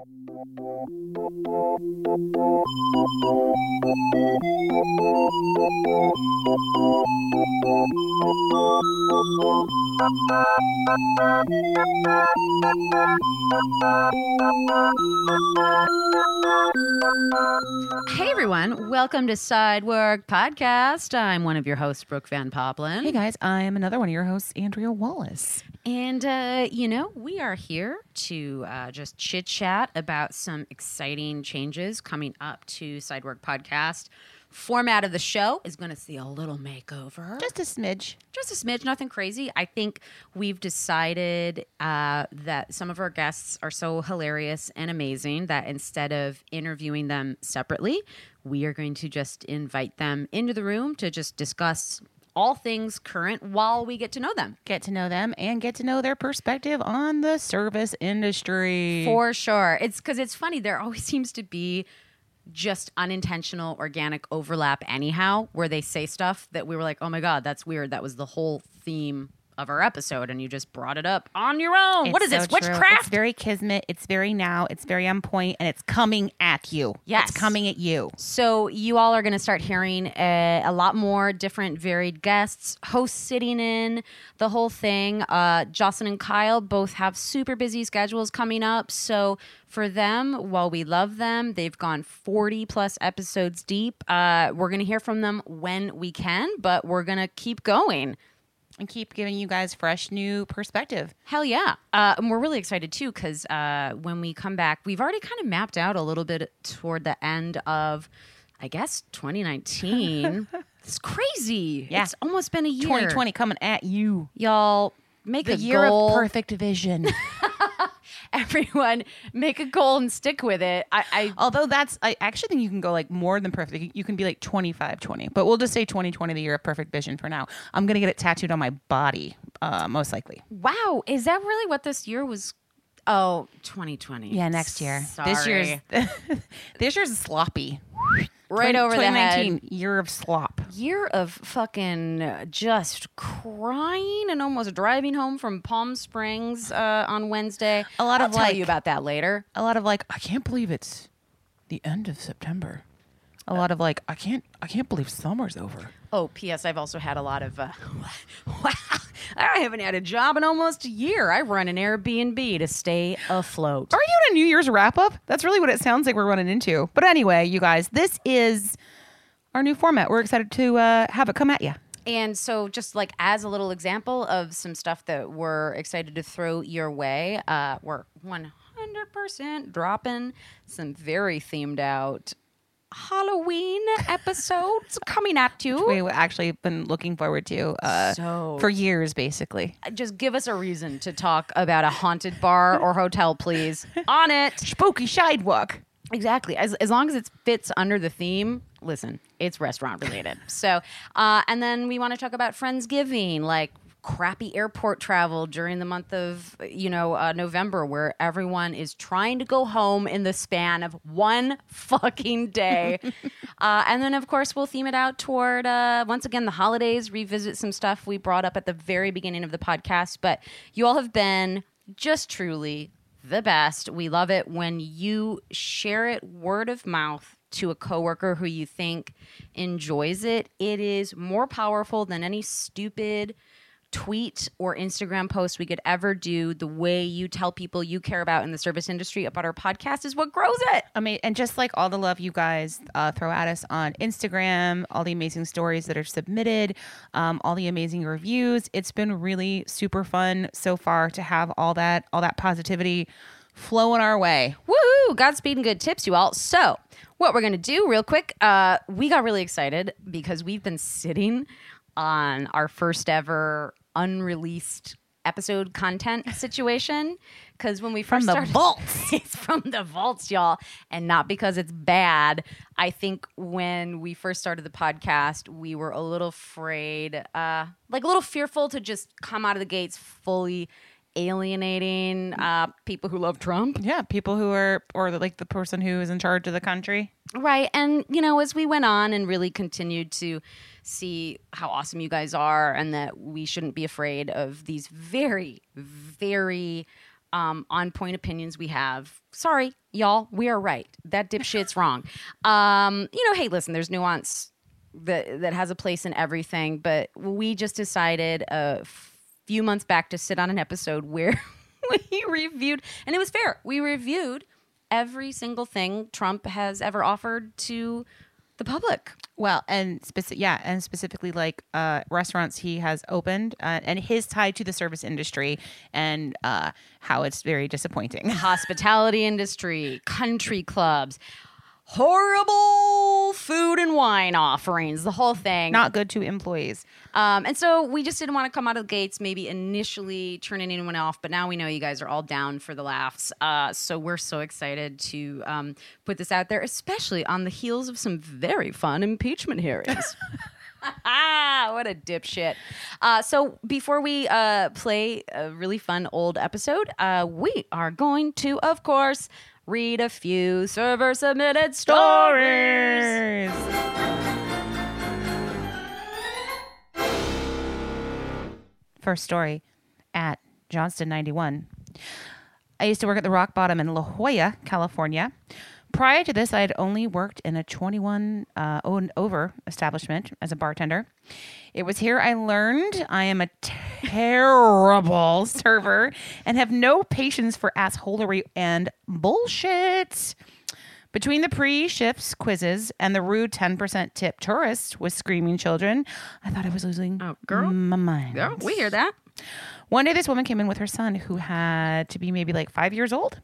Hey everyone, welcome to Sidework Podcast. I'm one of your hosts, Brooke Van Poplin. Hey guys, I am another one of your hosts, Andrea Wallace. And, uh, you know, we are here to uh, just chit chat about some exciting changes coming up to Sidework Podcast. Format of the show is going to see a little makeover. Just a smidge. just a smidge, nothing crazy. I think we've decided uh, that some of our guests are so hilarious and amazing that instead of interviewing them separately, we are going to just invite them into the room to just discuss all things current while we get to know them. Get to know them and get to know their perspective on the service industry. For sure. It's because it's funny. There always seems to be just unintentional organic overlap, anyhow, where they say stuff that we were like, oh my God, that's weird. That was the whole theme of our episode. And you just brought it up on your own. what is It's this? so true. Witchcraft? It's very kismet. It's very now. It's very on point, and it's coming at you. Yes. it's coming at you. So you all are going to start hearing a, a lot more different, varied guests, hosts sitting in the whole thing. Uh, Jocelyn and Kyle both have super busy schedules coming up. So for them, while we love them, they've gone 40 plus episodes deep. Uh, we're going to hear from them when we can, but we're going to keep going. And keep giving you guys fresh new perspective. Hell yeah. Uh, and we're really excited too because uh, when we come back, we've already kind of mapped out a little bit toward the end of, I guess, 2019. it's crazy. Yeah. It's almost been a year. 2020 coming at you. Y'all make The a year goal. of perfect vision. Everyone make a goal and stick with it. I, I Although that's, I actually think you can go like more than perfect. You can be like 25 20, but we'll just say 2020, the year of perfect vision for now. I'm going to get it tattooed on my body, uh, most likely. wow, is that really what this year was? Oh, 2020. Yeah, next year. Sorry. This year's this year's sloppy. Right over the head. year of slop. year of fucking uh, just crying and almost driving home from Palm Springs uh, on Wednesday. A lot I'll of, tell like- you about that later. A lot of like I can't believe it's the end of September. A lot of like I can't I can't believe summer's over. Oh, P.S. I've also had a lot of. Uh, wow, I haven't had a job in almost a year. I run an Airbnb to stay afloat. Are you in a New Year's wrap up? That's really what it sounds like we're running into. But anyway, you guys, this is our new format. We're excited to uh, have it come at you. And so, just like as a little example of some stuff that we're excited to throw your way, uh, we're 100% dropping some very themed out Halloween episodes coming at you. We've actually been looking forward to uh, So- for years, basically. Just give us a reason to talk about a haunted bar or hotel, please. On it. Spooky Sidework. Exactly. As, as long as it fits under the theme, listen, it's restaurant related. so, uh, and then we want to talk about Friendsgiving, like crappy airport travel during the month of, you know, uh, November, where everyone is trying to go home in the span of one fucking day. uh, and then, of course, we'll theme it out toward, uh, once again, the holidays, revisit some stuff we brought up at the very beginning of the podcast. But you all have been just truly the best. We love it when you share it word of mouth to a coworker who you think enjoys it. It is more powerful than any stupid tweet or Instagram post we could ever do. The way you tell people you care about in the service industry about our podcast is what grows it. I mean, and just like all the love you guys uh, throw at us on Instagram, all the amazing stories that are submitted, um, all the amazing reviews, it's been really super fun so far to have all that all that positivity flowing our way. Woohoo! Godspeed and good tips, you all. So, what we're gonna do, real quick, uh, we got really excited because we've been sitting on our first ever unreleased episode content situation. Because when we first From the started, vaults. it's from the vaults, y'all, and not because it's bad. I think when we first started the podcast, we were a little afraid, uh, like a little fearful to just come out of the gates fully alienating uh, people who love Trump. Yeah, people who are or like the person who is in charge of the country. Right. And, you know, as we went on and really continued to see how awesome you guys are and that we shouldn't be afraid of these very, very um, on point opinions we have. Sorry, y'all, we are right. That dipshit's wrong. Um, you know, hey, listen, there's nuance that, that has a place in everything, but we just decided a few months back to sit on an episode where we reviewed, and it was fair. We reviewed every single thing Trump has ever offered to the public. Well, and specific, yeah, and specifically like uh, restaurants he has opened, uh, and his tie to the service industry, and uh, how it's very disappointing. Hospitality industry, country clubs, horrible food and wine offerings, the whole thing. Not good to employees. Um, and so we just didn't want to come out of the gates, maybe initially turning anyone off, but now we know you guys are all down for the laughs. Uh, so we're so excited to um, put this out there, especially on the heels of some very fun impeachment hearings. Ah, what a dipshit. Uh, so before we uh, play a really fun old episode, uh, we are going to, of course, read a few server submitted stories. First story at Johnston 91. I used to work at the Rock Bottom in La Jolla, California. Prior to this, I had only worked in a 21 uh, over establishment as a bartender. It was here I learned I am a terrible server and have no patience for assholery and bullshit. Between the pre shifts quizzes and the rude 10% tip tourists with screaming children, I thought I was losing Oh, girl. my mind. Girl, we hear that. One day, this woman came in with her son who had to be maybe like five years old.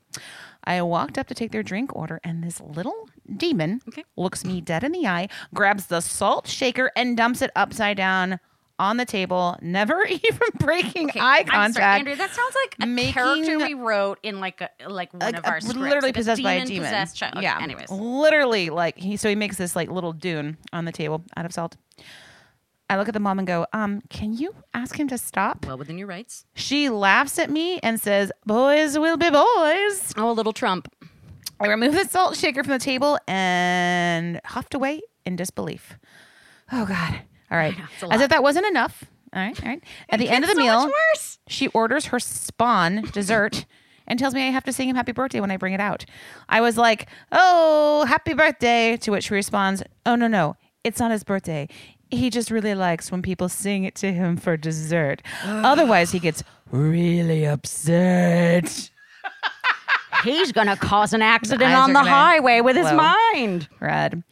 I walked up to take their drink order, and this little demon Okay. looks me dead in the eye, grabs the salt shaker, and dumps it upside down on the table, never even breaking eye I'm contact. sorry, Andrea. That sounds like a making- character we wrote in like a like one Like, of our scripts. literally like possessed by a demon. child. Okay, yeah. Anyways, literally, like he. So he makes this like little dune on the table out of salt. I look at the mom and go, "Um, can you ask him to stop?" well within your rights. She laughs at me and says, "Boys will be boys." Oh, a little Trump. I removed the salt shaker from the table and huffed away in disbelief. Oh God! All right, it's a as if that wasn't enough. All right, all right. At the end of the so meal, worse. she orders her spawn dessert and tells me I have to sing him happy birthday when I bring it out. I was like, "Oh, happy birthday!" To which she responds, "Oh no, no, it's not his birthday. He just really likes when people sing it to him for dessert. Otherwise, he gets really upset." He's gonna cause an accident eyes on the gonna highway with his mind. Red.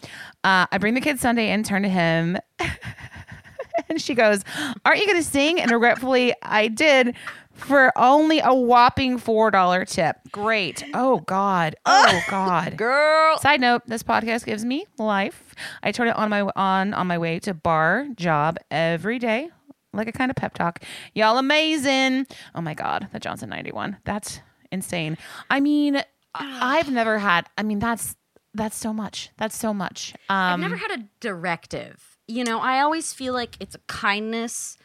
Uh, I bring the kid Sunday and turn to him. and she goes, Aren't you going to sing? And regretfully, I did for only a whopping $4 tip. Great. Oh, God. Oh, God. Girl. Side note: This podcast gives me life. I turn it on my on on my way to bar job every day, like a kind of pep talk. Y'all amazing! Oh my god, the Johnson ninety one. That's insane. I mean, I've never had. I mean, that's that's so much. That's so much. I've Um, never had a directive. You know, I always feel like it's a kindness.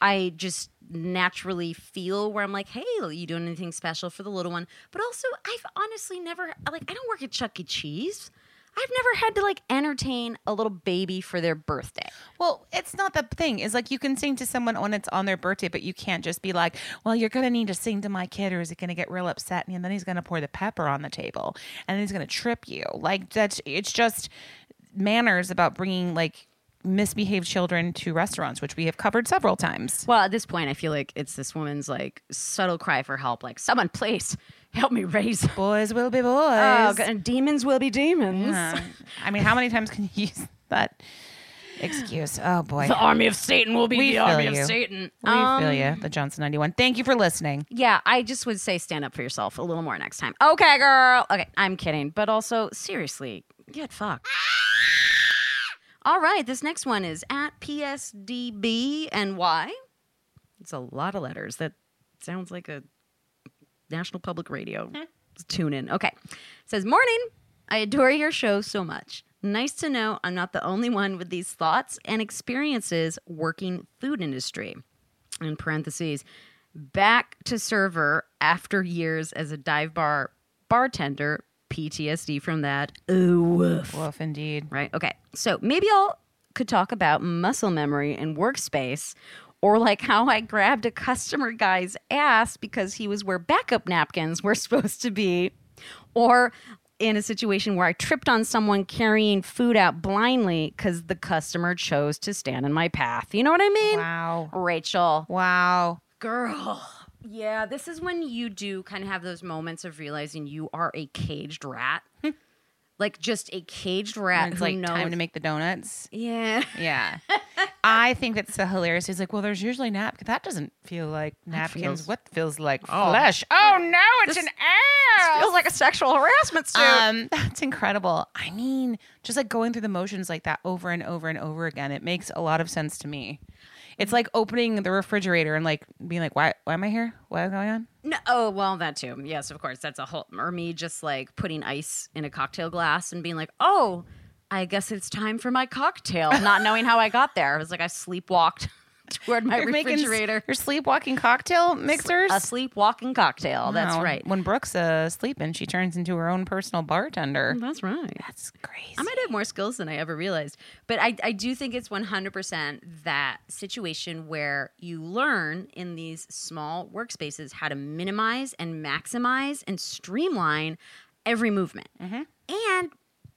I just naturally feel where I'm like, hey, are you doing anything special for the little one? But also, I've honestly never, like, I don't work at Chuck E. Cheese. I've never had to, like, entertain a little baby for their birthday. Well, it's not the thing. Is like you can sing to someone when it's on their birthday, but you can't just be like, "Well, you're gonna need to sing to my kid, or is it gonna get real upset?" And then he's gonna pour the pepper on the table, and then he's gonna trip you. Like that's it's just manners about bringing like misbehaved children to restaurants, which we have covered several times. Well, at this point, I feel like it's this woman's like subtle cry for help, like someone, please help me raise. Boys will be boys. Oh, and demons will be demons. Yeah. I mean, how many times can you use that excuse? Oh boy. The army of Satan will be We the army you. of Satan. We Um, feel you, the Johnson 91. Thank you for listening. Yeah, I just would say stand up for yourself a little more next time. Okay, girl. Okay, I'm kidding, but also seriously, get fucked. All right, this next one is at PSDB and why? It's a lot of letters. That sounds like a National Public Radio hmm. tune in. Okay. It says, Morning. I adore your show so much. Nice to know I'm not the only one with these thoughts and experiences working food industry. In parentheses, back to server after years as a dive bar bartender. PTSD from that. Ooh, woof Woof, indeed. right? Okay. So maybe I'll could talk about muscle memory and workspace or like how I grabbed a customer guy's ass because he was where backup napkins were supposed to be or in a situation where I tripped on someone carrying food out blindly because the customer chose to stand in my path. You know what I mean? Wow. Rachel. Wow. Girl. Yeah, this is when you do kind of have those moments of realizing you are a caged rat. like just a caged rat It's who like knows. time to make the donuts. yeah. Yeah. I think that's so hilarious. He's like, well, there's usually napkins. That doesn't feel like napkins. feels- what feels like flesh? Oh, no, it's an ass. feels like a sexual harassment suit. Um, that's incredible. I mean, just like going through the motions like that over and over and over again, it makes a lot of sense to me. It's like opening the refrigerator and like being like, why, why am I here? What is going on? no, oh well, that too. Yes, of course. That's a whole. Or me just like putting ice in a cocktail glass and being like, oh, I guess it's time for my cocktail, not knowing how I got there. It was like I sleepwalked toward my You're making refrigerator. your sleepwalking cocktail mixers. A sleepwalking cocktail. That's right. When Brooke's uh, sleeping, she turns into her own personal bartender. That's right. That's crazy. I might have more skills than I ever realized. But I, I do think it's 100% that situation where you learn in these small workspaces how to minimize and maximize and streamline every movement. And,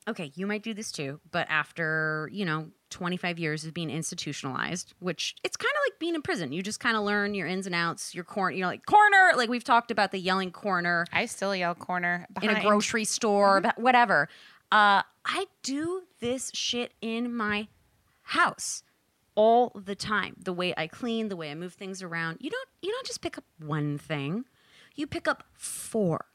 okay, you might do this too, but after, you know, 25 years of being institutionalized, which it's kind of like being in prison. You just kind of learn your ins and outs, your corner, you know, like corner, like we've talked about the yelling corner I still yell corner in a grocery store, but whatever. Uh, I do this shit in my house all the time. The way I clean, the way I move things around. You don't you don't just pick up one thing. You pick up four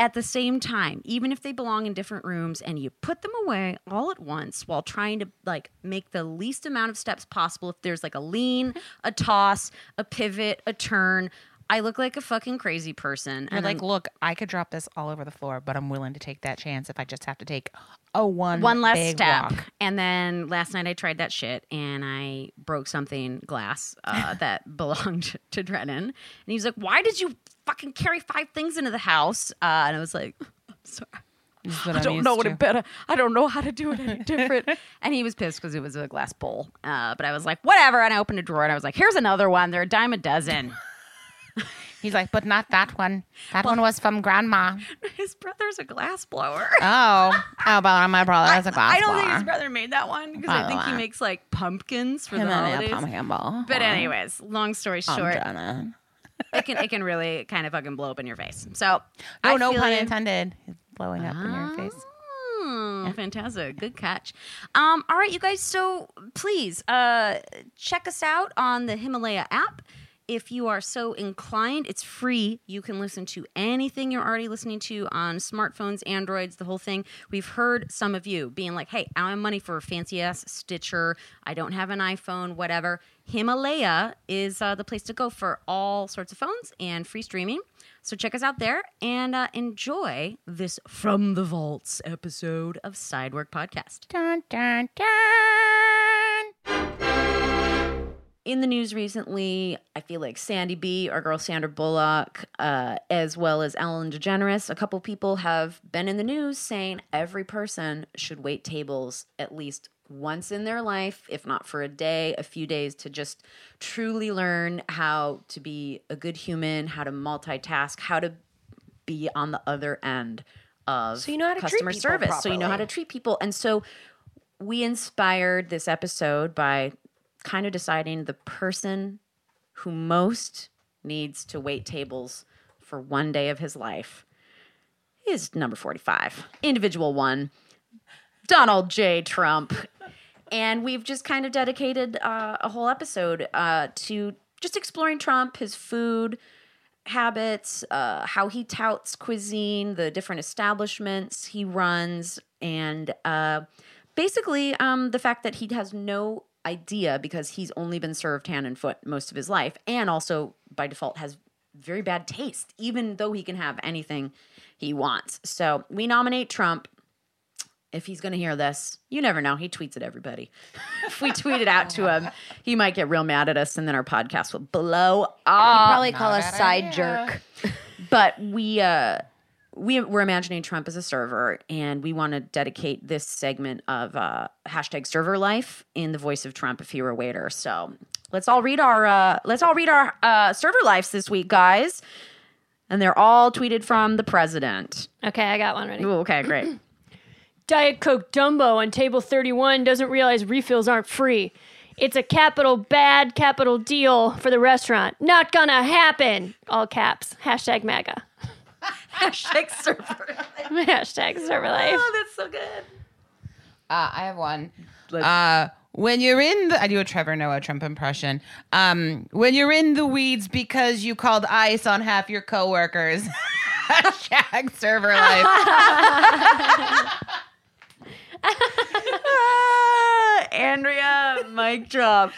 at the same time, even if they belong in different rooms, and you put them away all at once while trying to like make the least amount of steps possible. If there's like a lean, a toss, a pivot, a turn. I look like a fucking crazy person. You're and like, I'm- look, I could drop this all over the floor, but I'm willing to take that chance if I just have to take a one one big step. walk. And then last night I tried that shit and I broke something glass uh, that belonged to Drennan. And he's like, "Why did you fucking carry five things into the house?" Uh, and I was like, "I'm sorry." This is what I I'm don't know what to. it better. I don't know how to do it any different. and he was pissed because it was a glass bowl. Uh, but I was like, whatever. And I opened a drawer and I was like, here's another one. They're a dime a dozen. He's like, but not that one. That one was from grandma. his brother's a glass blower. Oh, oh, but my brother has a glass I don't think his brother made that one because I think he makes like pumpkins for Him the and a holidays. pumpkin ball. But anyways, long story I'm short, Jenna. It can it can really kind of fucking blow up in your face. So Oh, I no pun you. intended. He's blowing up in your face. Hmm, Fantastic, good catch. Um, all right, you guys. So please uh, check us out on the Himalaya app. If you are so inclined, it's free. You can listen to anything you're already listening to on smartphones, Androids, the whole thing. We've heard some of you being like, hey, I have money for a fancy ass Stitcher. I don't have an iPhone, whatever. Himalaya is uh, the place to go for all sorts of phones and free streaming. So check us out there and uh, enjoy this From the Vaults episode of Sidework Podcast. Dun, dun, dun. in the news recently, I feel like Sandy B, our girl Sandra Bullock, uh, as well as Ellen DeGeneres, a couple people have been in the news saying every person should wait tables at least once in their life, if not for a day, a few days, to just truly learn how to be a good human, how to multitask, how to be on the other end of So you know how to customer people service. So you know how to treat people. And so we inspired this episode by kind of deciding the person who most needs to wait tables for one day of his life is number 45, individual one, Donald J. Trump. And we've just kind of dedicated uh, a whole episode uh, to just exploring Trump, his food habits, uh, how he touts cuisine, the different establishments he runs, and uh, basically um, the fact that he has no idea because he's only been served hand and foot most of his life, and also by default has very bad taste, even though he can have anything he wants. So we nominate Trump. If he's going to hear this, you never know. He tweets at everybody. if we tweet it out to him, he might get real mad at us, and then our podcast will blow up He Probably call us side jerk. but we uh we we're imagining Trump as a server, and we want to dedicate this segment of uh, hashtag server life in the voice of Trump if he were a waiter. So let's all read our uh, let's all read our uh, server lives this week, guys. And they're all tweeted from the president. Okay, I got one ready. Ooh, okay, great. Diet Coke Dumbo on table 31 doesn't realize refills aren't free. It's a capital bad, capital deal for the restaurant. Not gonna happen. All caps. Hashtag MAGA. hashtag server. Hashtag server life. oh, that's so good. Uh, I have one. Uh, when you're in the, I do a Trevor Noah Trump impression. Um, when you're in the weeds because you called ice on half your coworkers. Hashtag server life. Ah, Andrea, mic drop.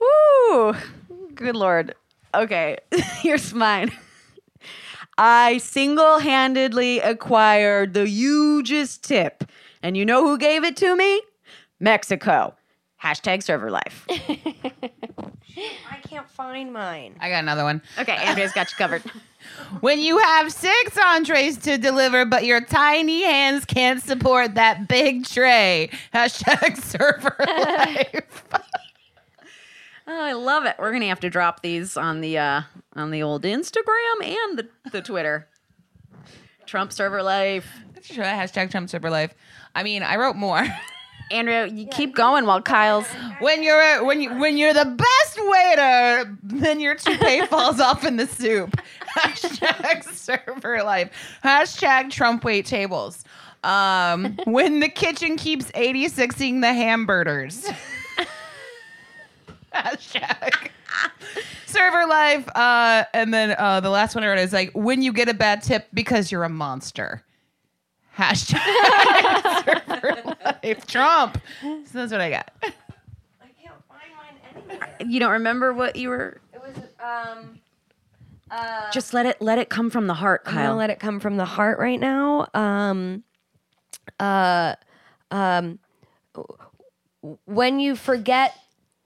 Woo! Good lord. Okay, here's mine. I single handedly acquired the hugest tip. And you know who gave it to me? Mexico. Hashtag server life. I can't find mine. I got another one. Okay, Andrea's got you covered. When you have six entrees to deliver, but your tiny hands can't support that big tray. Hashtag server life. Oh, I love it. We're gonna have to drop these on the uh on the old Instagram and the, the Twitter. Trump server life. Sure, hashtag Trump server life. I mean, I wrote more. Andrea, you keep going while Kyle's when you're a, when you when you're the best waiter, then your toupee falls off in the soup. Hashtag server life. Hashtag Trump wait tables. Um, when the kitchen keeps 86ing the hamburgers. Hashtag server life. Uh, and then uh, the last one I wrote is like when you get a bad tip because you're a monster. Hashtag server life. Trump. So that's what I got. I can't find mine anywhere. you don't remember what you were It was um just let it let it come from the heart, I'm Kyle. gonna let it come from the heart right now. Um, uh, um, when you forget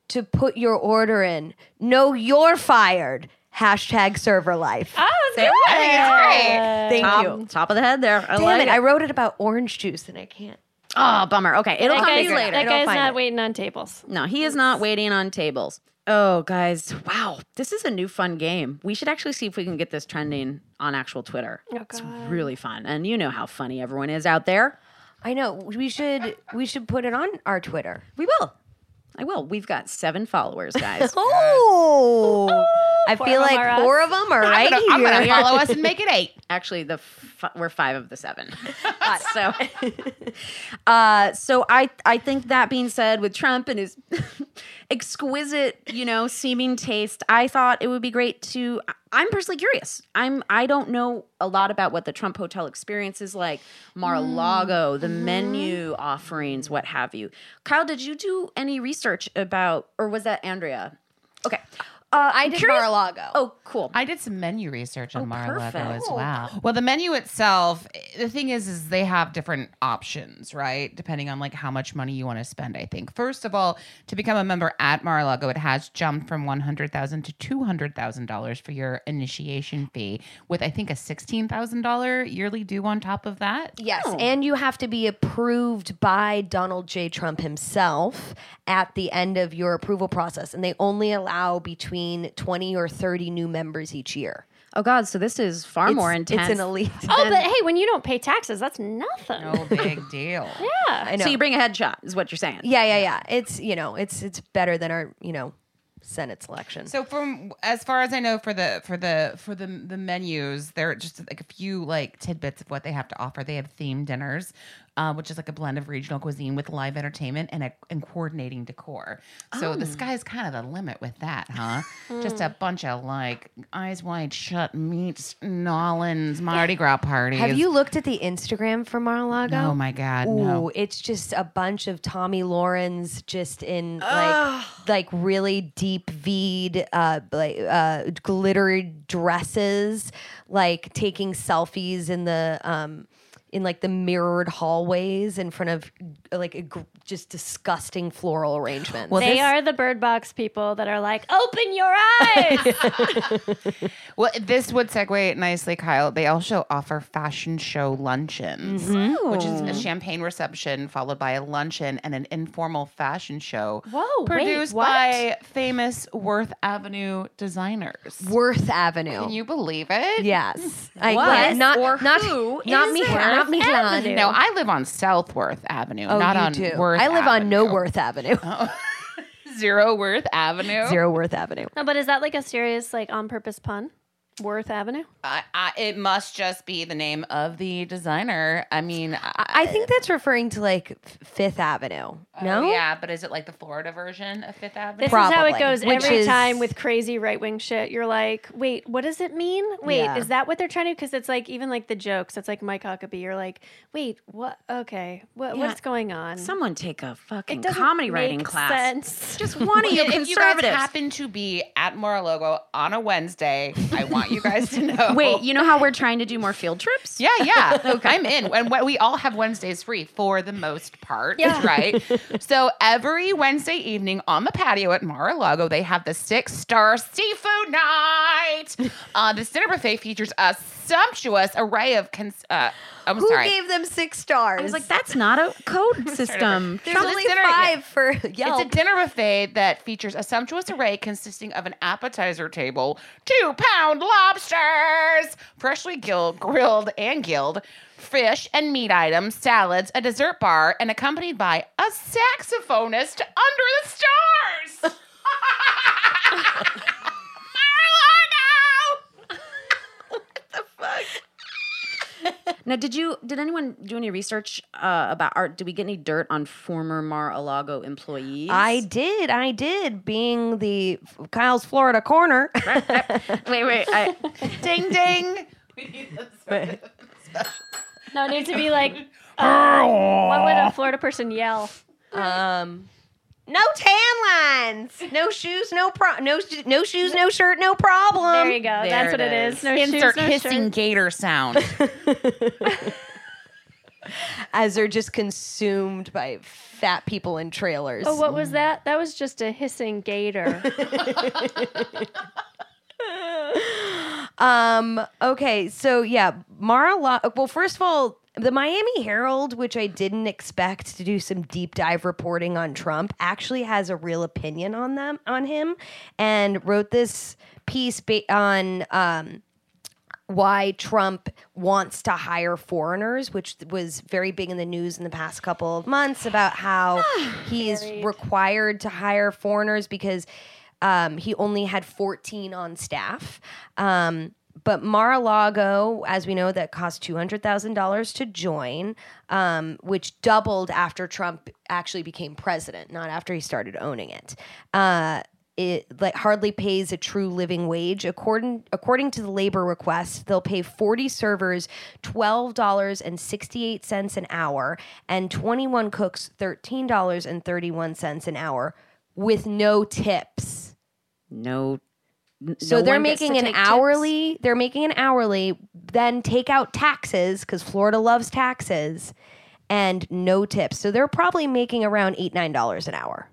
to put your order in, know you're fired. Hashtag server life. Oh, Say it. I think it's great. Thank top, you. top of the head there. I Damn like it! it. I wrote it about orange juice and I can't. oh, bummer. Okay, it'll that come to guy's, later. that guy's not it. waiting on tables. No, he is not waiting on tables. Oh, guys, wow. This is a new fun game. We should actually see if we can get this trending on actual Twitter. Oh, It's really fun. And you know how funny everyone is out there. I know. We should we should put it on our Twitter. We will. I will. We've got seven followers, guys. Oh, I feel like are us. four of them are I'm right gonna, I'm gonna follow us and make it eight. Actually, the f- we're five of the seven. so, uh, so I I think that being said, with Trump and his exquisite, you know, seeming taste, I thought it would be great to. I'm personally curious. I'm I don't know a lot about what the Trump hotel experience is like, Mar-a-Lago, mm, the mm-hmm. menu offerings, what have you. Kyle, did you do any research about, or was that Andrea? Okay. Uh, I did curious- Mar-a-Lago. Oh, cool. I did some menu research on Oh, Mar-a-Lago perfect. as well. Well, the menu itself, the thing is, is they have different options, right? Depending on like how much money you want to spend. I think first of all, to become a member at Mar-a-Lago, it has jumped from one hundred thousand to two hundred thousand dollars for your initiation fee, with I think a sixteen thousand dollar yearly due on top of that. Yes, and you have to be approved by Donald J. Trump himself at the end of your approval process, and they only allow between twenty or thirty new members each year. Oh God, so this is far It's- more intense. It's an elite. Oh, but hey, when you don't pay taxes, that's nothing. No big deal. Yeah. I know. So you bring a headshot, is what you're saying? yeah, yeah, yeah. It's you know, it's it's better than our you know, Senate selection. So from as far as I know for the for the for the the menus, there are just like a few like tidbits of what they have to offer. They have themed dinners, uh, which is like a blend of regional cuisine with live entertainment and a, and coordinating decor. So the sky's kind of the limit with that, huh? just a bunch of like eyes wide shut meets Nolans Mardi Gras parties. Have you looked at the Instagram for Mar-a-Lago? Oh my God, Ooh, no. it's just a bunch of Tomi Lahrens just in like like really deep V'd uh like uh glittery dresses, like taking selfies in the um in like the mirrored hallways in front of like a just disgusting floral arrangements. Well, They this- are the bird box people that are like, open your eyes. Well, this would segue nicely, Kyle. They also offer fashion show luncheons, mm-hmm. which is a champagne reception followed by a luncheon and an informal fashion show. Whoa, wait, produced what? by famous Worth Avenue designers. Worth Avenue. Can you believe it? yes. I, What? yeah, not Or not who not is me not Milan. No, I live on Southworth Avenue, Oh, not you on do. Worth. I live on No Worth Avenue. Oh. Zero Worth Avenue. Zero Worth Avenue. no, but is that like a serious, like, on purpose pun? Worth Avenue? I, I, it must just be the name of the designer. I mean, I, I think that's referring to like Fifth Avenue. Oh, no? Oh, yeah, but is it like the Florida version of Fifth Avenue? This is how it goes which every is- time with crazy right wing shit. You're like, wait, what does it mean? Wait, Yeah. is that what they're trying to? Because it's like even like the jokes. It's like Mike Huckabee. You're like, wait, what? Okay, what, Yeah. what's going on? Someone take a fucking it doesn't comedy writing class. Sense. Just one of you if you guys conservatives. happen to be at Mar-a-Lago on a Wednesday, I want you guys to know. Wait, you know how we're trying to do more field trips? Yeah, yeah. okay. I'm in. And we- all have Wednesdays free for the most part, Yeah. right? so every Wednesday evening on the patio at Mar-a-Lago, they have the six-star seafood night. Uh, this dinner buffet features a sumptuous array of. Cons- uh, I'm Who sorry. gave them six stars? I was like, that's not a code system. There's So only dinner- five for It's a dinner buffet that features a sumptuous array consisting of an appetizer table, two pound lobsters, freshly gill- grilled and grilled, fish and meat items, salads, a dessert bar, and accompanied by a saxophonist under the stars. Mar-a-Lago! Now, did you did anyone do any research uh, about art? Did we get any dirt on former Mar-a-Lago employees? I did, I did. Being the Kyle's Florida corner. wait, wait. I, ding ding. We need this. no, it needs to be like, uh, what would a Florida person yell? um, no tan lines, no shoes, no pro, no no shoes, no shirt, no problem. There you go. There That's what it it is. No Insert shoes, no hissing shirt. gator sound. As they're just consumed by fat people in trailers. Oh, what was that? That was just a hissing gator. Um. Okay. So yeah, Mar-a-Lago. Well, first of all, the Miami Herald, which I didn't expect to do some deep dive reporting on Trump, actually has a real opinion on them on him, and wrote this piece ba- on um, why Trump wants to hire foreigners, which was very big in the news in the past couple of months about how he's required to hire foreigners because um, he only had 14 on staff. Um, but Mar-a-Lago, as we know, that cost two hundred thousand dollars to join, um, which doubled after Trump actually became president, not after he started owning it. Uh, it like hardly pays a true living wage. According according to the labor request, they'll pay 40 servers $12.68 an hour and 21 cooks $13.31 an hour with no tips. no. So no they're one gets to making an take tips? hourly, they're making an hourly, then take out taxes cuz Florida loves taxes and no tips. So they're probably making around 8 9 dollars an hour.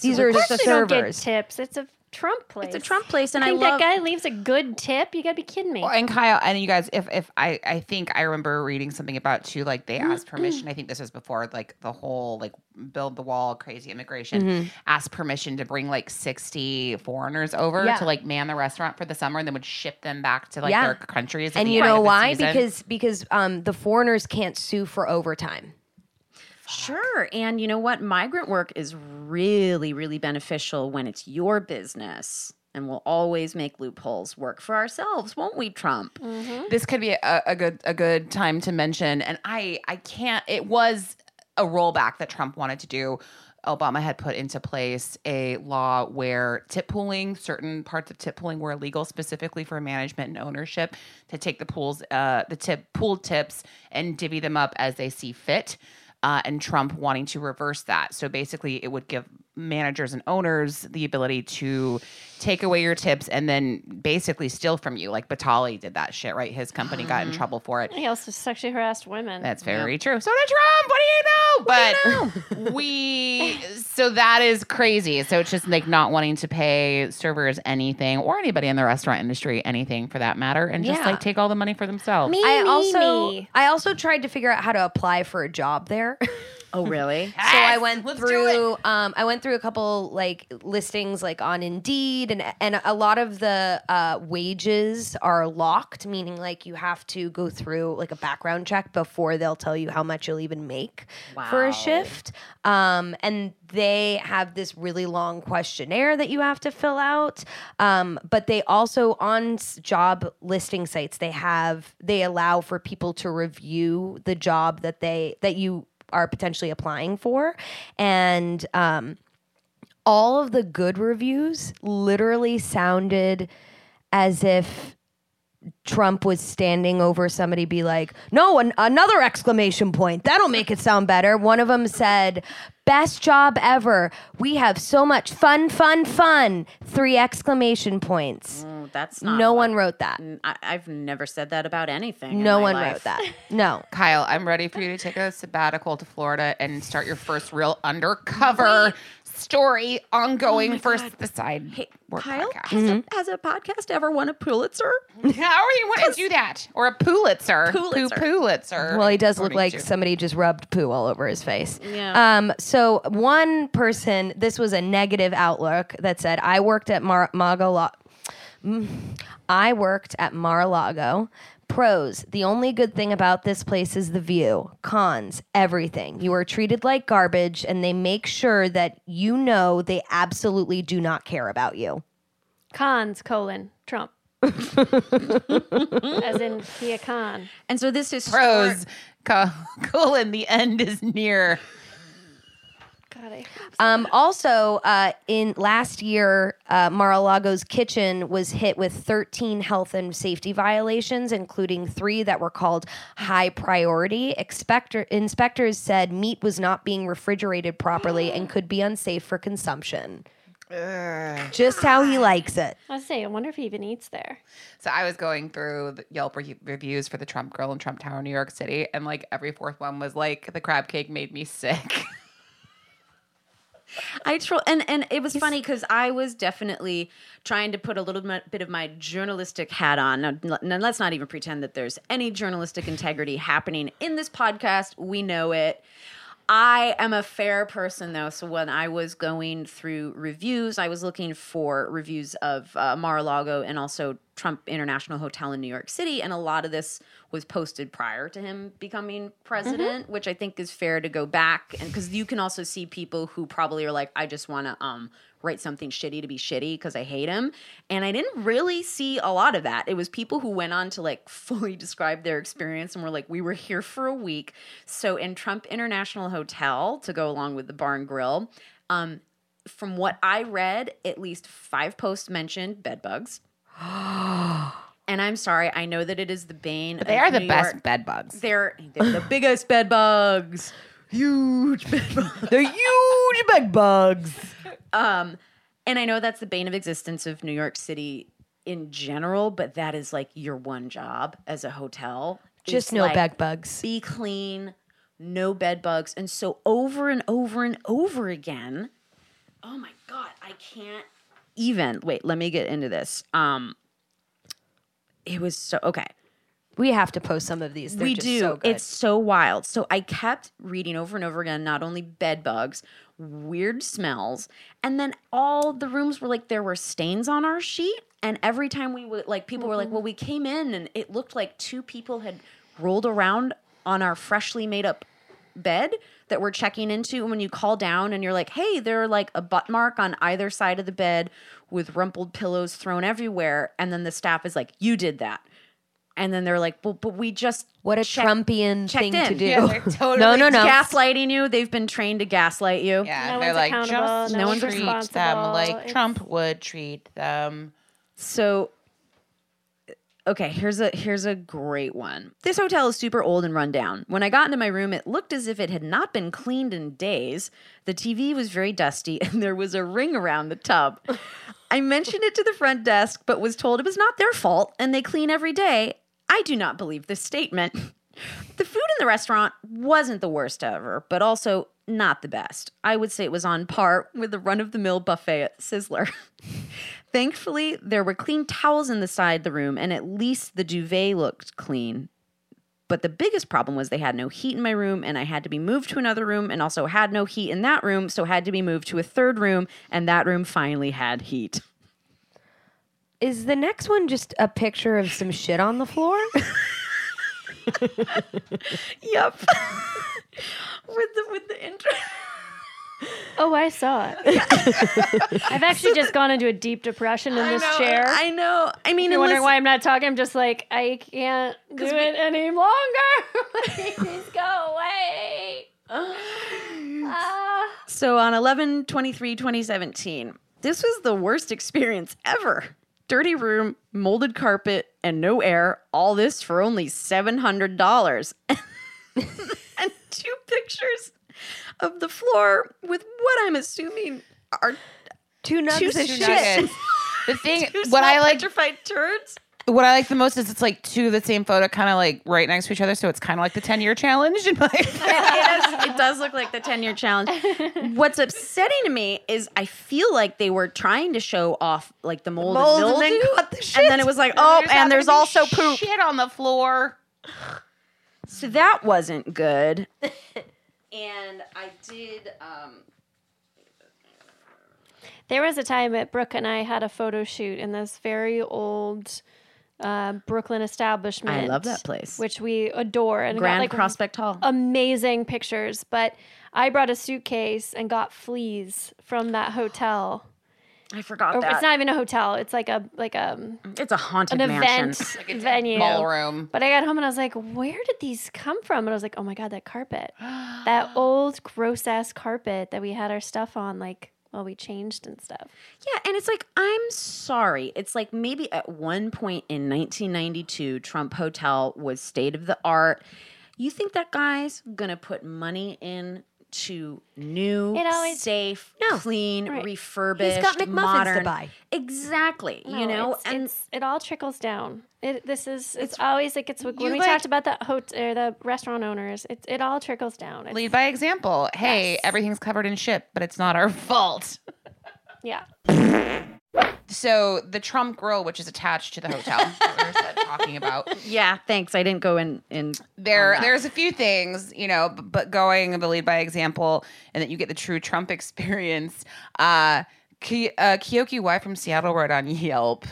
These are Of course they don't get servers. tips. It's a Trump place. It's a Trump place, and I I, think love. that guy leaves a good tip. You gotta be kidding me. Well, and Kyle and you guys, if if I I think I remember reading something about too, like they asked permission. I think this was before like the whole like build the wall, crazy immigration, asked permission to bring like sixty foreigners over Yeah. to like man the restaurant for the summer, and then would ship them back to like Yeah. their countries. at and the you end know of the why? season. Because because um, the foreigners can't sue for overtime. Sure. And you know what? Migrant work is really, really beneficial when it's your business. And we'll always make loopholes work for ourselves, won't we, Trump? this could be a, a good a good time to mention and i i can't it was a rollback that trump wanted to do obama had put into place a law where tip pooling certain parts of tip pooling were illegal specifically for management and ownership to take the pools uh the tip pooled tips and divvy them up as they see fit uh, and Trump wanting to reverse that. So basically, it would give managers and owners the ability to take away your tips and then basically steal from you. Like Batali did that shit, right? His company got in mm-hmm. trouble for it. he also sexually harassed women. That's very true. So did Trump. What do you know? But we, so that is crazy. So it's just like not wanting to pay servers anything or anybody in the restaurant industry anything for that matter and just Yeah. like take all the money for themselves. me, I me, also me. I also tried to figure out how to apply for a job there. Oh, really? so I went through um I went through a couple like listings like on Indeed and and a lot of the uh wages are locked meaning like you have to go through like a background check before they'll tell you how much you'll even make for a shift. Um and they have this really long questionnaire that you have to fill out. Um but they also on job listing sites they have they allow for people to review the job that they that you are potentially applying for. And um all of the good reviews literally sounded as if Trump was standing over somebody, be like, no, an- another exclamation point. That'll make it sound better. One of them said, best job ever. We have so much fun, fun, fun. Three exclamation points. Oh, that's not. No what- one wrote that. I, I've never said that about anything. in No my one life. wrote that. No. Kyle, I'm ready for you to take a sabbatical to Florida and start your first real undercover story ongoing for the side Hey, work Kyle, podcast. has, a, has a podcast ever won a Pulitzer? How are you going to do that? Or a Pulitzer? Pulitzer. Poo- Pulitzer. Well, he does look like to- somebody just rubbed poo all over his face. Yeah. Um. So one person, this was a negative outlook that said, "I worked at Mar- Mar-a-Lago. I worked at Mar-a-Lago." Pros: The only good thing about this place is the view. Cons: Everything. You are treated like garbage, and they make sure that you know they absolutely do not care about you. Cons colon Trump. As in he a con. And so this is Pros. Co- colon, the end is near. God, Um, also, uh, in last year, uh, Mar-a-Lago's kitchen was hit with 13 health and safety violations, including three that were called high priority. Expector- inspectors said meat was not being refrigerated properly and could be unsafe for consumption. Just how he likes it. I was say, I wonder if he even eats there. So I was going through the Yelp re- reviews for the Trump Grill in Trump Tower, New York City, and like every fourth one was like, the crab cake made me sick. I tro- and and it was funny because I was definitely trying to put a little bit bit of my journalistic hat on. Now, now, let's not even pretend that there's any journalistic integrity happening in this podcast. We know it. I am a fair person though, so when I was going through reviews, I was looking for reviews of uh, Mar-a-Lago and also Trump International Hotel in New York City, and a lot of this was posted prior to him becoming president, which I think is fair to go back and because you can also see people who probably are like, I just want to um, write something shitty to be shitty because I hate him, and I didn't really see a lot of that. It was people who went on to like fully describe their experience and were like, we were here for a week. So in Trump International Hotel to go along with the Bar and Grill. Um, from what I read, at least five posts mentioned bed bugs. and I'm sorry, I know that it is the bane. But They are the New best bed bugs. They're they're the biggest bed bugs. Huge bed bugs. They're huge bed bugs. Um, and I know that's the bane of existence of New York City in general, but that is like your one job as a hotel. Just no like, bed bugs. Be clean, no bed bugs. And so over and over and over again, oh my God, I can't even wait, let me get into this. Um, it was so okay. We have to post some of these. They're we just do. So good. it's so wild. So I kept reading over and over again, not only bed bugs, weird smells, and then all the rooms were like there were stains on our sheet. And every time we would like people were like, Well, we came in and it looked like two people had rolled around on our freshly made up bed that we're checking into. And when you call down and you're like, Hey, there are like a butt mark on either side of the bed with rumpled pillows thrown everywhere. And then the staff is like, You did that. And then they're like, well, but we just what a check- Trumpian checked thing to do. Yeah, they're totally no, no, no. gaslighting you. They've been trained to gaslight you. Yeah, No they're one's like accountable, just no No one's one's treat them responsible. like It's- Trump would treat them. So okay, here's a here's a great one. This hotel is super old and run down. When I got into my room, it looked as if it had not been cleaned in days. The TV was very dusty and there was a ring around the tub. I mentioned it to the front desk, but was told it was not their fault and they clean every day. I do not believe this statement. The food in the restaurant wasn't the worst ever, but also not the best. I would say it was on par with the run of the mill buffet at Sizzler. Thankfully, there were clean towels in the side of the room, and at least the duvet looked clean. But the biggest problem was they had no heat in my room, and I had to be moved to another room, and also had no heat in that room, so had to be moved to a third room, and that room finally had heat. Is the next one just a picture of some shit on the floor? Yep. with the with the intro. Oh, I saw it. I've actually just gone into a deep depression in this I know, chair. I know. I mean, You're wondering why I'm not talking. I'm just like I can't do we- it any longer. Please go away. Ah. So on 11 23 2017, this was the worst experience ever. Dirty room, molded carpet, and no air. All this for only $700. and two pictures of the floor with what I'm assuming are Two nugs Two and shit. shit. Nuggets. The thing, two what I small like, petrified turds. what I like the most is it's like two of the same photo, kind of like right next to each other. So it's kind of like the ten year challenge. And like, it, does, it does look like the 10 year challenge. What's upsetting to me is I feel like they were trying to show off like the mold, Mold and and then mildew, cut the and then it was like, oh, There's and there's also be poop. shit on the floor. So that wasn't good. And I did. Um, There was a time that Brooke and I had a photo shoot in this very old uh, Brooklyn establishment. I love that place. which we adore and got, Grand like Prospect Hall. amazing pictures. But I brought a suitcase and got fleas from that hotel. I forgot oh, Or that. it's not even a hotel. It's like a like a It's a haunted an mansion. event venue. Ballroom. But I got home and I was like, where did these come from? And I was like, oh my God, that carpet. that old gross ass carpet that we had our stuff on, like while we changed and stuff. Yeah, and it's like I'm sorry. It's like maybe at one point in 1992, Trump Hotel was state of the art. You think that guy's gonna put money in to new, It always- safe, No. Right. clean, refurbished, He's got McMuffins to modern. buy. Exactly. you know, it's, and it's, it all trickles down. It, this is it's, always like it's when we like- talked about the hotel or the restaurant owners. It it all trickles down. It's, Lead by example. Hey, Yes. everything's covered in shit, but it's not our fault. yeah. So the Trump Grill, which is attached to the hotel, that we were talking about, yeah, thanks. I didn't go in in there there's a few things you know b- but going the lead by example and that you get the true trump experience. Uh, Ki- uh kyoki y from seattle wrote on yelp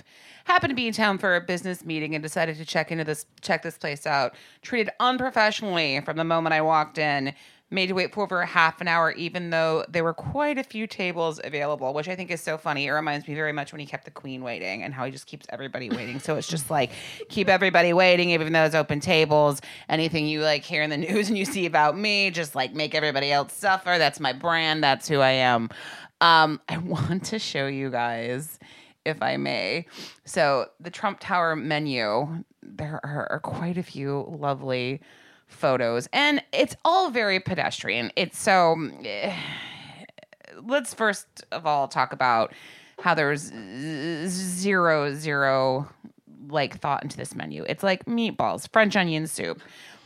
happened to be in town for a business meeting and decided to check into this check this place out. Treated unprofessionally from the moment i walked in made to wait for over a half an hour even though there were quite a few tables available which i think is so funny. It reminds me very much when he kept the queen waiting and how he just keeps everybody waiting. So it's just like keep everybody waiting even though it's open tables. Anything you like hear in the news and you see about me just like make everybody else suffer. That's my brand. That's who i am. Um, i want to show you guys if I may. So, the Trump Tower menu, there are, are quite a few lovely photos, and it's all very pedestrian. It's so. eh, let's first of all talk about how there's zero, zero like thought into this menu. It's like meatballs, French onion soup,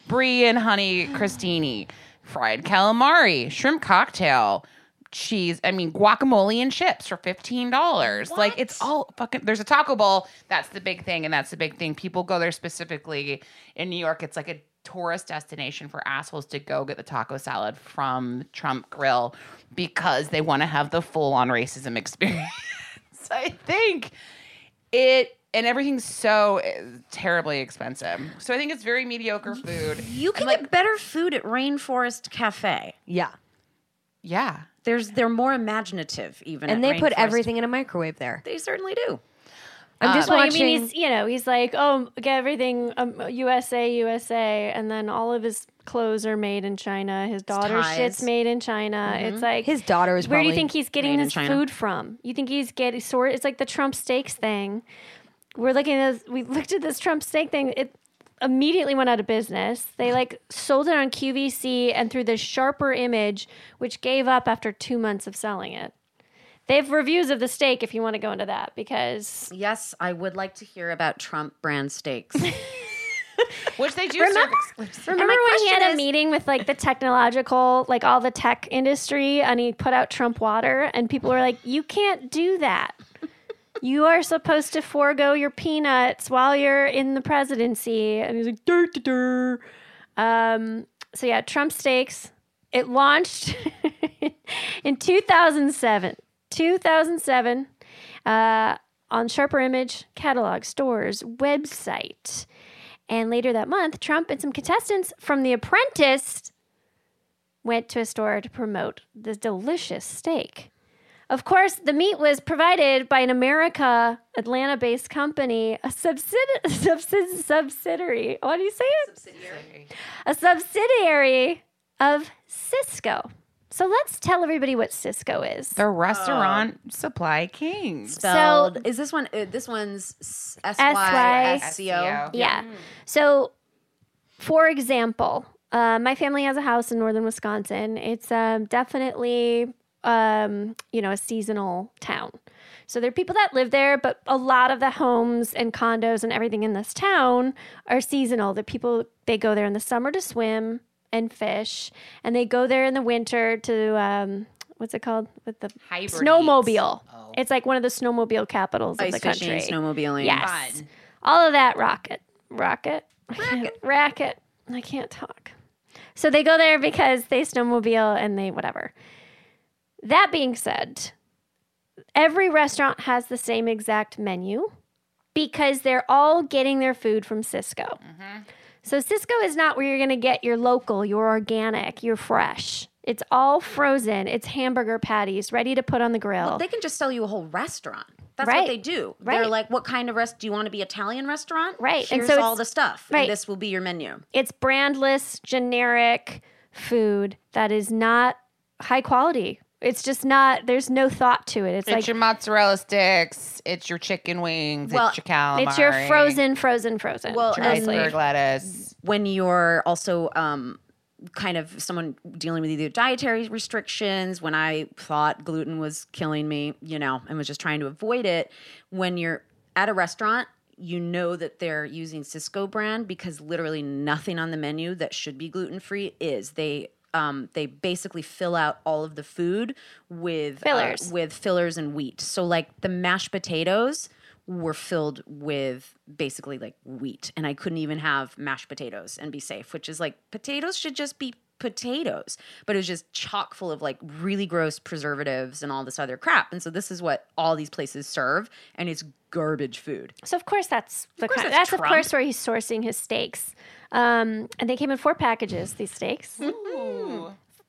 brie and honey crostini, fried calamari, shrimp cocktail, cheese. I mean, guacamole and chips for fifteen dollars. Like it's all fucking. There's a Taco Bowl. That's the big thing, and that's the big thing. People go there specifically in New York. It's like a tourist destination for assholes to go get the taco salad from Trump Grill because they want to have the full on racism experience. I think it and everything's so uh, terribly expensive. So I think it's very mediocre food. You can get better food at Rainforest Cafe. Yeah. Yeah. There's they're more imaginative even. And at they put everything in a microwave there. They certainly do. I'm just Well, I mean, he's you know he's like, oh, get everything um, USA, USA, and then all of his clothes are made in China. His daughter's ties. shit's made in China. It's like his daughter is Where do you think he's getting made in this food from? You think he's getting sort? It's like the Trump steaks thing. We're looking at this, we looked at this Trump steak thing. It immediately went out of business. They like sold it on QVC and through the sharper image, which gave up after two months of selling it. They have reviews of the steak if you want to go into that because Yes, I would like to hear about Trump brand steaks. Which they do Remember- serve exclusive. Remember when he had question a is- meeting with like the technological, like all the tech industry, and he put out Trump water, and people were like, "You can't do that. You are supposed to forego your peanuts while you're in the presidency." And he's like, "Dur dur dur." Um. So yeah, Trump steaks. It launched in 2007. 2007 uh, on Sharper Image catalog stores website. And later that month, Trump and some contestants from The Apprentice went to a store to promote the delicious steak. Of course, the meat was provided by an America, Atlanta based company, a subsidi- subsidi- subsidiary. What do you say? Subsidiary. A subsidiary of Sysco. So let's tell everybody what Sysco is. The restaurant supply king. Spelled. So is this one? Uh, this one's S Y S C O. Yeah. So, for example, uh, my family has a house in northern Wisconsin. It's um, definitely, um, you know, a seasonal town. So there are people that live there, but a lot of the homes and condos and everything in this town are seasonal. The people they go there in the summer to swim and fish, and they go there in the winter to um, what's it called with the Hibernate. snowmobile. It's like one of the snowmobile capitals of Ice the country. fishing, snowmobiling. Yes. All of that rocket. Rocket. Racket. Racket. I can't talk. So they go there because they snowmobile and they whatever. That being said, every restaurant has the same exact menu because they're all getting their food from Sysco. So Sysco is not where you're going to get your local, your organic, your fresh. It's all frozen. It's hamburger patties ready to put on the grill. Well, they can just sell you a whole restaurant. That's Right. what they do. They're like, what kind of rest do you want to be Italian restaurant? Right. And Here's so all the stuff. right. And this will be your menu. it's brandless, generic food that is not high quality. It's just not. There's no thought to it. It's, It's like your mozzarella sticks. It's your chicken wings. Well, it's your calamari. it's your frozen, frozen, frozen. Well, Your honestly. iceberg lettuce. when you're also um, kind of someone dealing with either dietary restrictions, when I thought gluten was killing me, you know, and was just trying to avoid it, when you're at a restaurant, you know that they're using Sysco brand because literally nothing on the menu that should be gluten free is. They um, they basically fill out all of the food with uh, Fillers. with fillers and wheat. So like the mashed potatoes were filled with basically like wheat and I couldn't even have mashed potatoes and be safe, which is like potatoes should just be potatoes, but it was just chock full of like really gross preservatives and all this other crap. And so this is what all these places serve and it's garbage food. So of course that's the course kind, that's that's, of course where he's sourcing his steaks. Um, and they came in four packages. These steaks.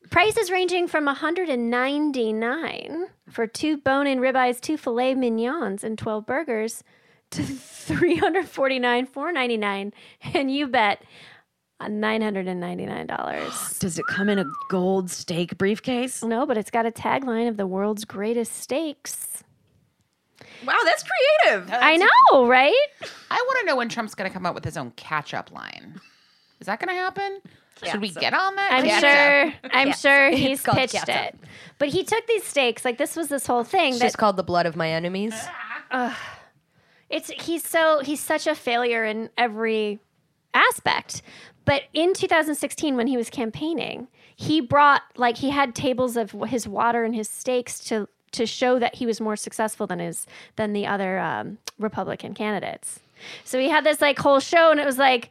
Prices ranging from 199 for two bone-in ribeyes, two filet mignons, and 12 burgers to 349 499 and you bet $999. Does it come in a gold steak briefcase? no, but it's got a tagline of the world's greatest steaks. Wow, that's creative. I know, right? I want to know when Trump's going to come up with his own catch-up line. Is that going to happen? Should we get on that? I'm catch-up? sure. I'm sure he's called pitched ketchup. it. But he took these steaks. Like this was this whole thing. It's That just called the blood of my enemies. it's he's so he's such a failure in every aspect. But in 2016, when he was campaigning, he brought like he had tables of his water and his steaks to to show that he was more successful than his than the other um, Republican candidates. So he had this like whole show, and it was like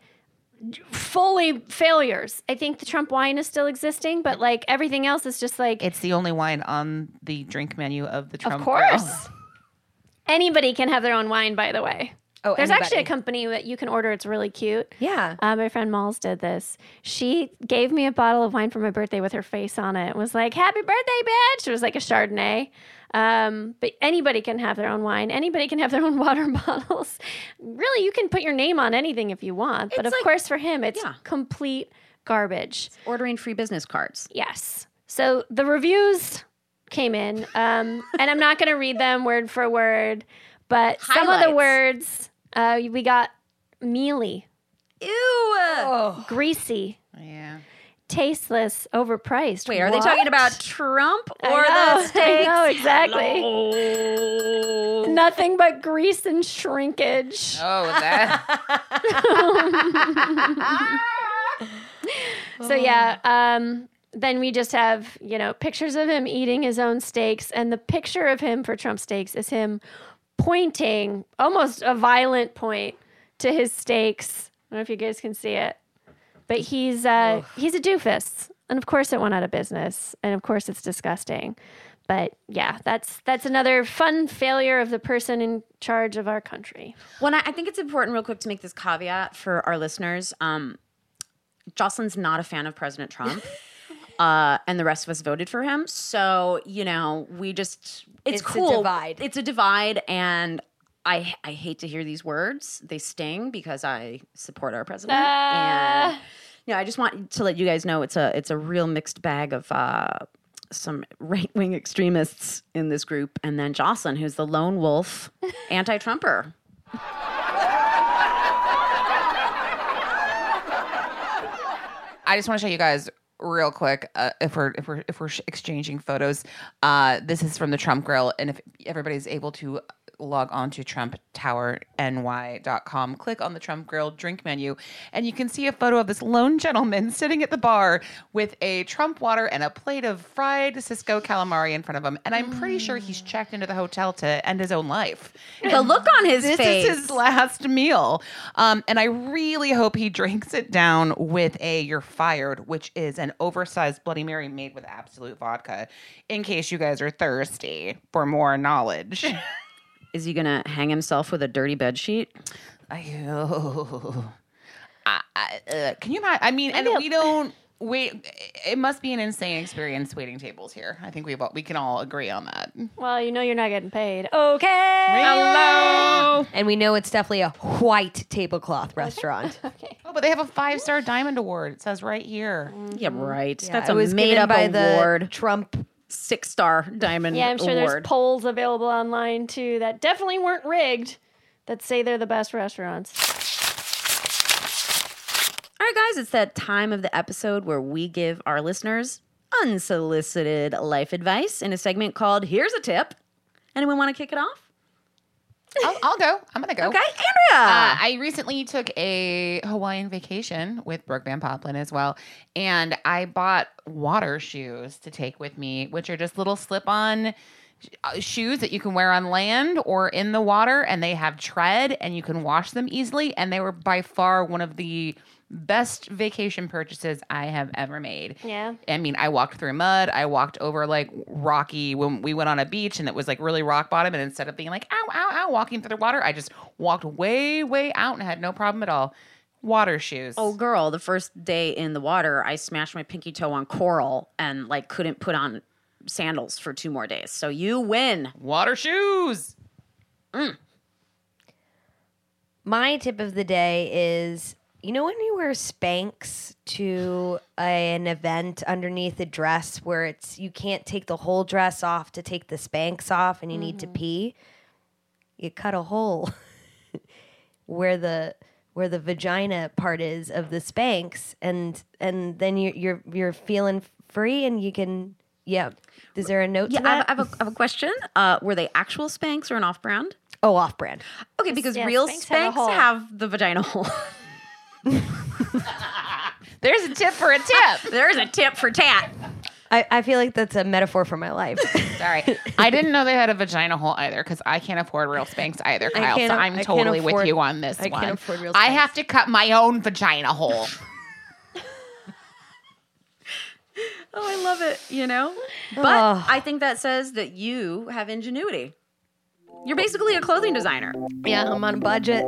fully failures. I think the Trump wine is still existing, but like everything else is just like It's the only wine on the drink menu of the Trump of course. Anybody can have their own wine, by the way. Oh, There's actually a company that you can order. It's really cute. Yeah. Uh, my friend Malls did this. She gave me a bottle of wine for my birthday with her face on it. It was like, Happy birthday, bitch. It was like a Chardonnay. Um, but anybody can have their own wine. Anybody can have their own water bottles. Really, you can put your name on anything if you want. But of like- course, for him, it's Yeah. complete garbage. Ordering free business cards. Yes. So the reviews came in, um, and I'm not going to read them word for word, but some of the words uh, we got mealy, Ew. greasy, Yeah. tasteless, overpriced. Wait, are they talking about Trump I or know, the steaks? I know, exactly. Nothing but grease and shrinkage. Oh, that. So yeah, um, then we just have you know pictures of him eating his own steaks, and the picture of him for Trump steaks is him pointing almost a violent point to his stakes. I don't know if you guys can see it, but he's uh, he's a doofus, and of course it went out of business, and of course it's disgusting. But yeah, that's that's another fun failure of the person in charge of our country. Well, I I think it's important, real quick, to make this caveat for our listeners. Um, Jocelyn's not a fan of President Trump, uh, and the rest of us voted for him. So you know, we just it's, It's a cool. divide. It's a divide, and I I hate to hear these words. They sting because I support our president, Ah. and you know, I just want to let you guys know it's a it's a real mixed bag of. Uh, some right wing extremists in this group, and then Jocelyn, who's the lone wolf anti Trumper. I just want to show you guys real quick uh, if we're if we're if we're exchanging photos. Uh, this is from the Trump Grill, and if everybody's able to log on to trumptowerny.com click on the trump grill drink menu and you can see a photo of this lone gentleman sitting at the bar with a trump water and a plate of fried Sysco calamari in front of him and i'm pretty sure he's checked into the hotel to end his own life The look on his this face. is his last meal. Um, and I really hope he drinks it down with a you're fired, which is an oversized Bloody Mary made with Absolut vodka, in case you guys are thirsty for more knowledge. Is he gonna hang himself with a dirty bed sheet? I, I, I, uh, can you imagine? I mean, and we don't wait. It must be an insane experience waiting tables here. I think we've all, we can all agree on that. Well, you know you're not getting paid. Okay. Hello. And we know it's definitely a white tablecloth restaurant. Okay. Oh, but they have a five star diamond award. It says right here. Yeah, right. Yeah, That's it a was made up by award. the Trump. Six star diamond Yeah, I'm sure there's polls available online too that definitely weren't rigged that say they're the best restaurants. All right, guys, it's that time of the episode where we give our listeners unsolicited life advice in a segment called Here's a Tip. Anyone want to kick it off? I'll, I'll go. I'm gonna go. Okay, Andrea. Uh, I recently took a Hawaiian vacation with Brooke Van Poppelen as well, and I bought water shoes to take with me, which are just little slip-on uh, shoes that you can wear on land or in the water, and they have tread, and you can wash them easily. And they were by far one of the best vacation purchases I have ever made. Yeah. I mean, I walked through mud. I walked over like rocky when we went on a beach and it was like really rock bottom. And instead of being like, ow, ow, ow, walking through the water, I just walked way, way out and had no problem at all. Water shoes. Oh, girl, the first day in the water, I smashed my pinky toe on coral and like couldn't put on sandals for two more days. So you win. water shoes. Mm. My tip of the day is you know when you wear Spanx to an event underneath a dress where it's you can't take the whole dress off to take the Spanx off and you need to pee? You cut a hole where the where the vagina part is of the Spanx and and then you you're you're feeling free and you can yeah. Is there a note Yeah, to I have, I have a, I have a question. Uh, were they actual Spanx or an off brand? oh, off brand. Okay, because real Spanx Spanx have have the vagina hole. There's a tip for a tip. There's a tip for tat. I, I feel like that's a metaphor for my life. Sorry. I didn't know they had a vagina hole either because I can't afford real Spanx either, I Kyle. can't- So I I'm can't totally with afford- you on this I one. can't afford real I Spanx. have to cut my own vagina hole. Oh, I love it, you know? But Ugh. I think that says that you have ingenuity. You're basically a clothing designer. yeah, I'm on a budget.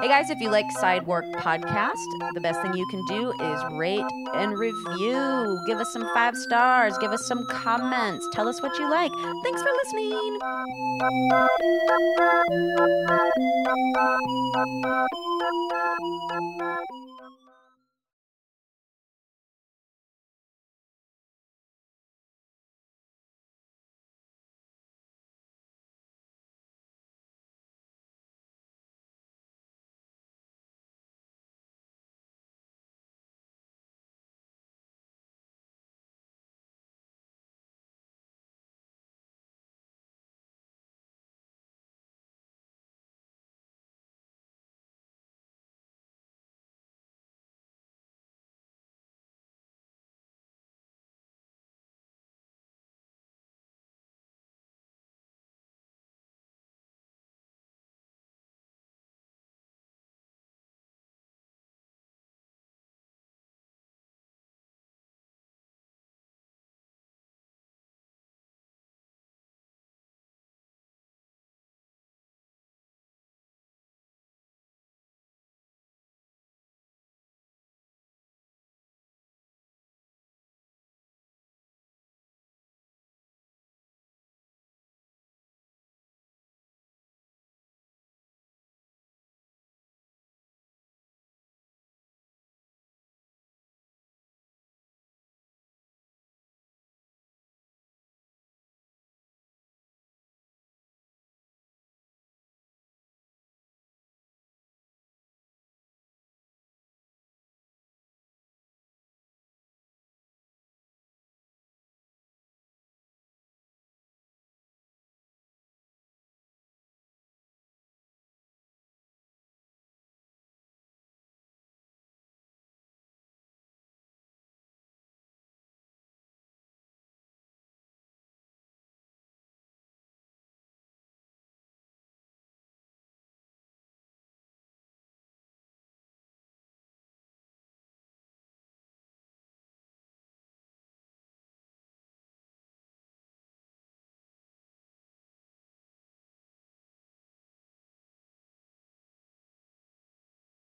Hey guys, if you like Sidework Podcast, the best thing you can do is rate and review. Give us some five stars. Give us some comments. Tell us what you like. Thanks for listening.